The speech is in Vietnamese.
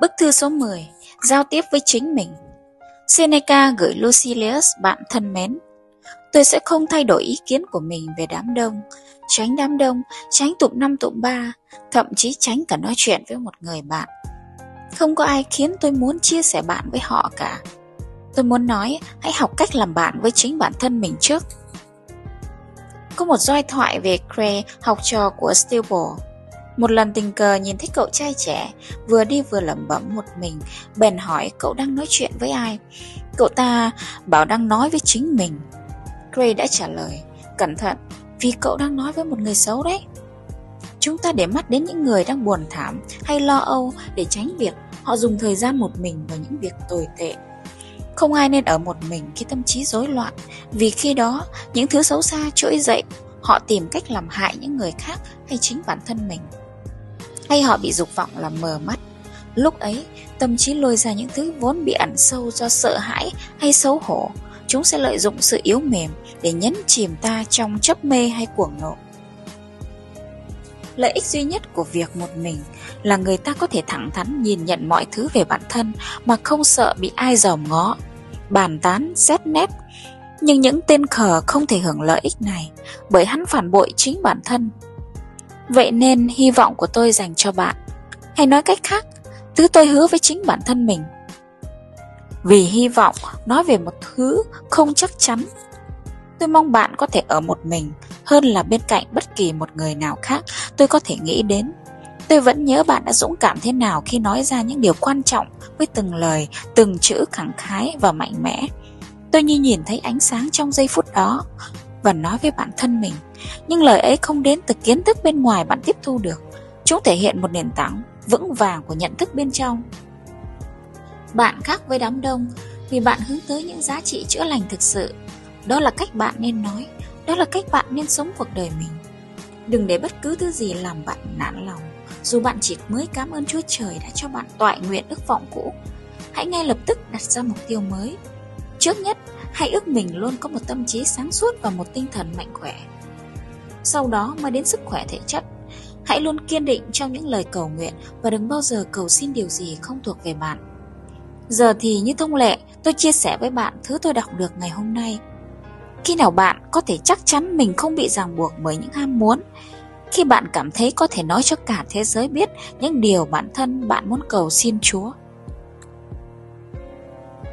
Bức thư số 10 Giao tiếp với chính mình. Seneca gửi Lucilius bạn thân mến Tôi sẽ không thay đổi ý kiến của mình về đám đông Tránh đám đông, tránh tụm năm tụm ba Thậm chí tránh cả nói chuyện với một người bạn. Không có ai khiến tôi muốn chia sẻ bạn với họ cả. Tôi muốn nói hãy học cách làm bạn với chính bản thân mình trước. Có một giai thoại về Cray, học trò của Stilwell một lần tình cờ nhìn thấy cậu trai trẻ, Vừa đi vừa lẩm bẩm một mình, Bèn hỏi cậu đang nói chuyện với ai. Cậu ta bảo đang nói với chính mình. Gray đã trả lời, Cẩn thận, Vì cậu đang nói với một người xấu đấy. Chúng ta để mắt đến những người đang buồn thảm Hay lo âu để tránh việc Họ dùng thời gian một mình vào những việc tồi tệ. Không ai nên ở một mình khi tâm trí rối loạn, Vì khi đó những thứ xấu xa trỗi dậy, Họ tìm cách làm hại những người khác hay chính bản thân mình hay họ bị dục vọng làm mờ mắt. Lúc ấy, tâm trí lôi ra những thứ vốn bị ẩn sâu do sợ hãi hay xấu hổ. Chúng sẽ lợi dụng sự yếu mềm để nhấn chìm ta trong chấp mê hay cuồng nộ. Lợi ích duy nhất của việc một mình là người ta có thể thẳng thắn nhìn nhận mọi thứ về bản thân mà không sợ bị ai dòm ngó, bàn tán, xét nét. Nhưng những tên khờ không thể hưởng lợi ích này bởi hắn phản bội chính bản thân Vậy nên hy vọng của tôi dành cho bạn Hay nói cách khác Thứ tôi hứa với chính bản thân mình Vì hy vọng nói về một thứ không chắc chắn Tôi mong bạn có thể ở một mình Hơn là bên cạnh bất kỳ một người nào khác Tôi có thể nghĩ đến Tôi vẫn nhớ bạn đã dũng cảm thế nào khi nói ra những điều quan trọng với từng lời, từng chữ khẳng khái và mạnh mẽ. Tôi như nhìn thấy ánh sáng trong giây phút đó và nói với bản thân mình. Nhưng lời ấy không đến từ kiến thức bên ngoài bạn tiếp thu được. Chúng thể hiện một nền tảng vững vàng của nhận thức bên trong. Bạn khác với đám đông vì bạn hướng tới những giá trị chữa lành thực sự. Đó là cách bạn nên nói, đó là cách bạn nên sống cuộc đời mình. Đừng để bất cứ thứ gì làm bạn nản lòng, dù bạn chỉ mới cảm ơn Chúa Trời đã cho bạn toại nguyện ước vọng cũ. Hãy ngay lập tức đặt ra mục tiêu mới. Trước nhất, hãy ước mình luôn có một tâm trí sáng suốt và một tinh thần mạnh khỏe. Sau đó mới đến sức khỏe thể chất. Hãy luôn kiên định trong những lời cầu nguyện và đừng bao giờ cầu xin điều gì không thuộc về bạn. Giờ thì như thông lệ, tôi chia sẻ với bạn thứ tôi đọc được ngày hôm nay. Khi nào bạn có thể chắc chắn mình không bị ràng buộc bởi những ham muốn, khi bạn cảm thấy có thể nói cho cả thế giới biết những điều bản thân bạn muốn cầu xin Chúa,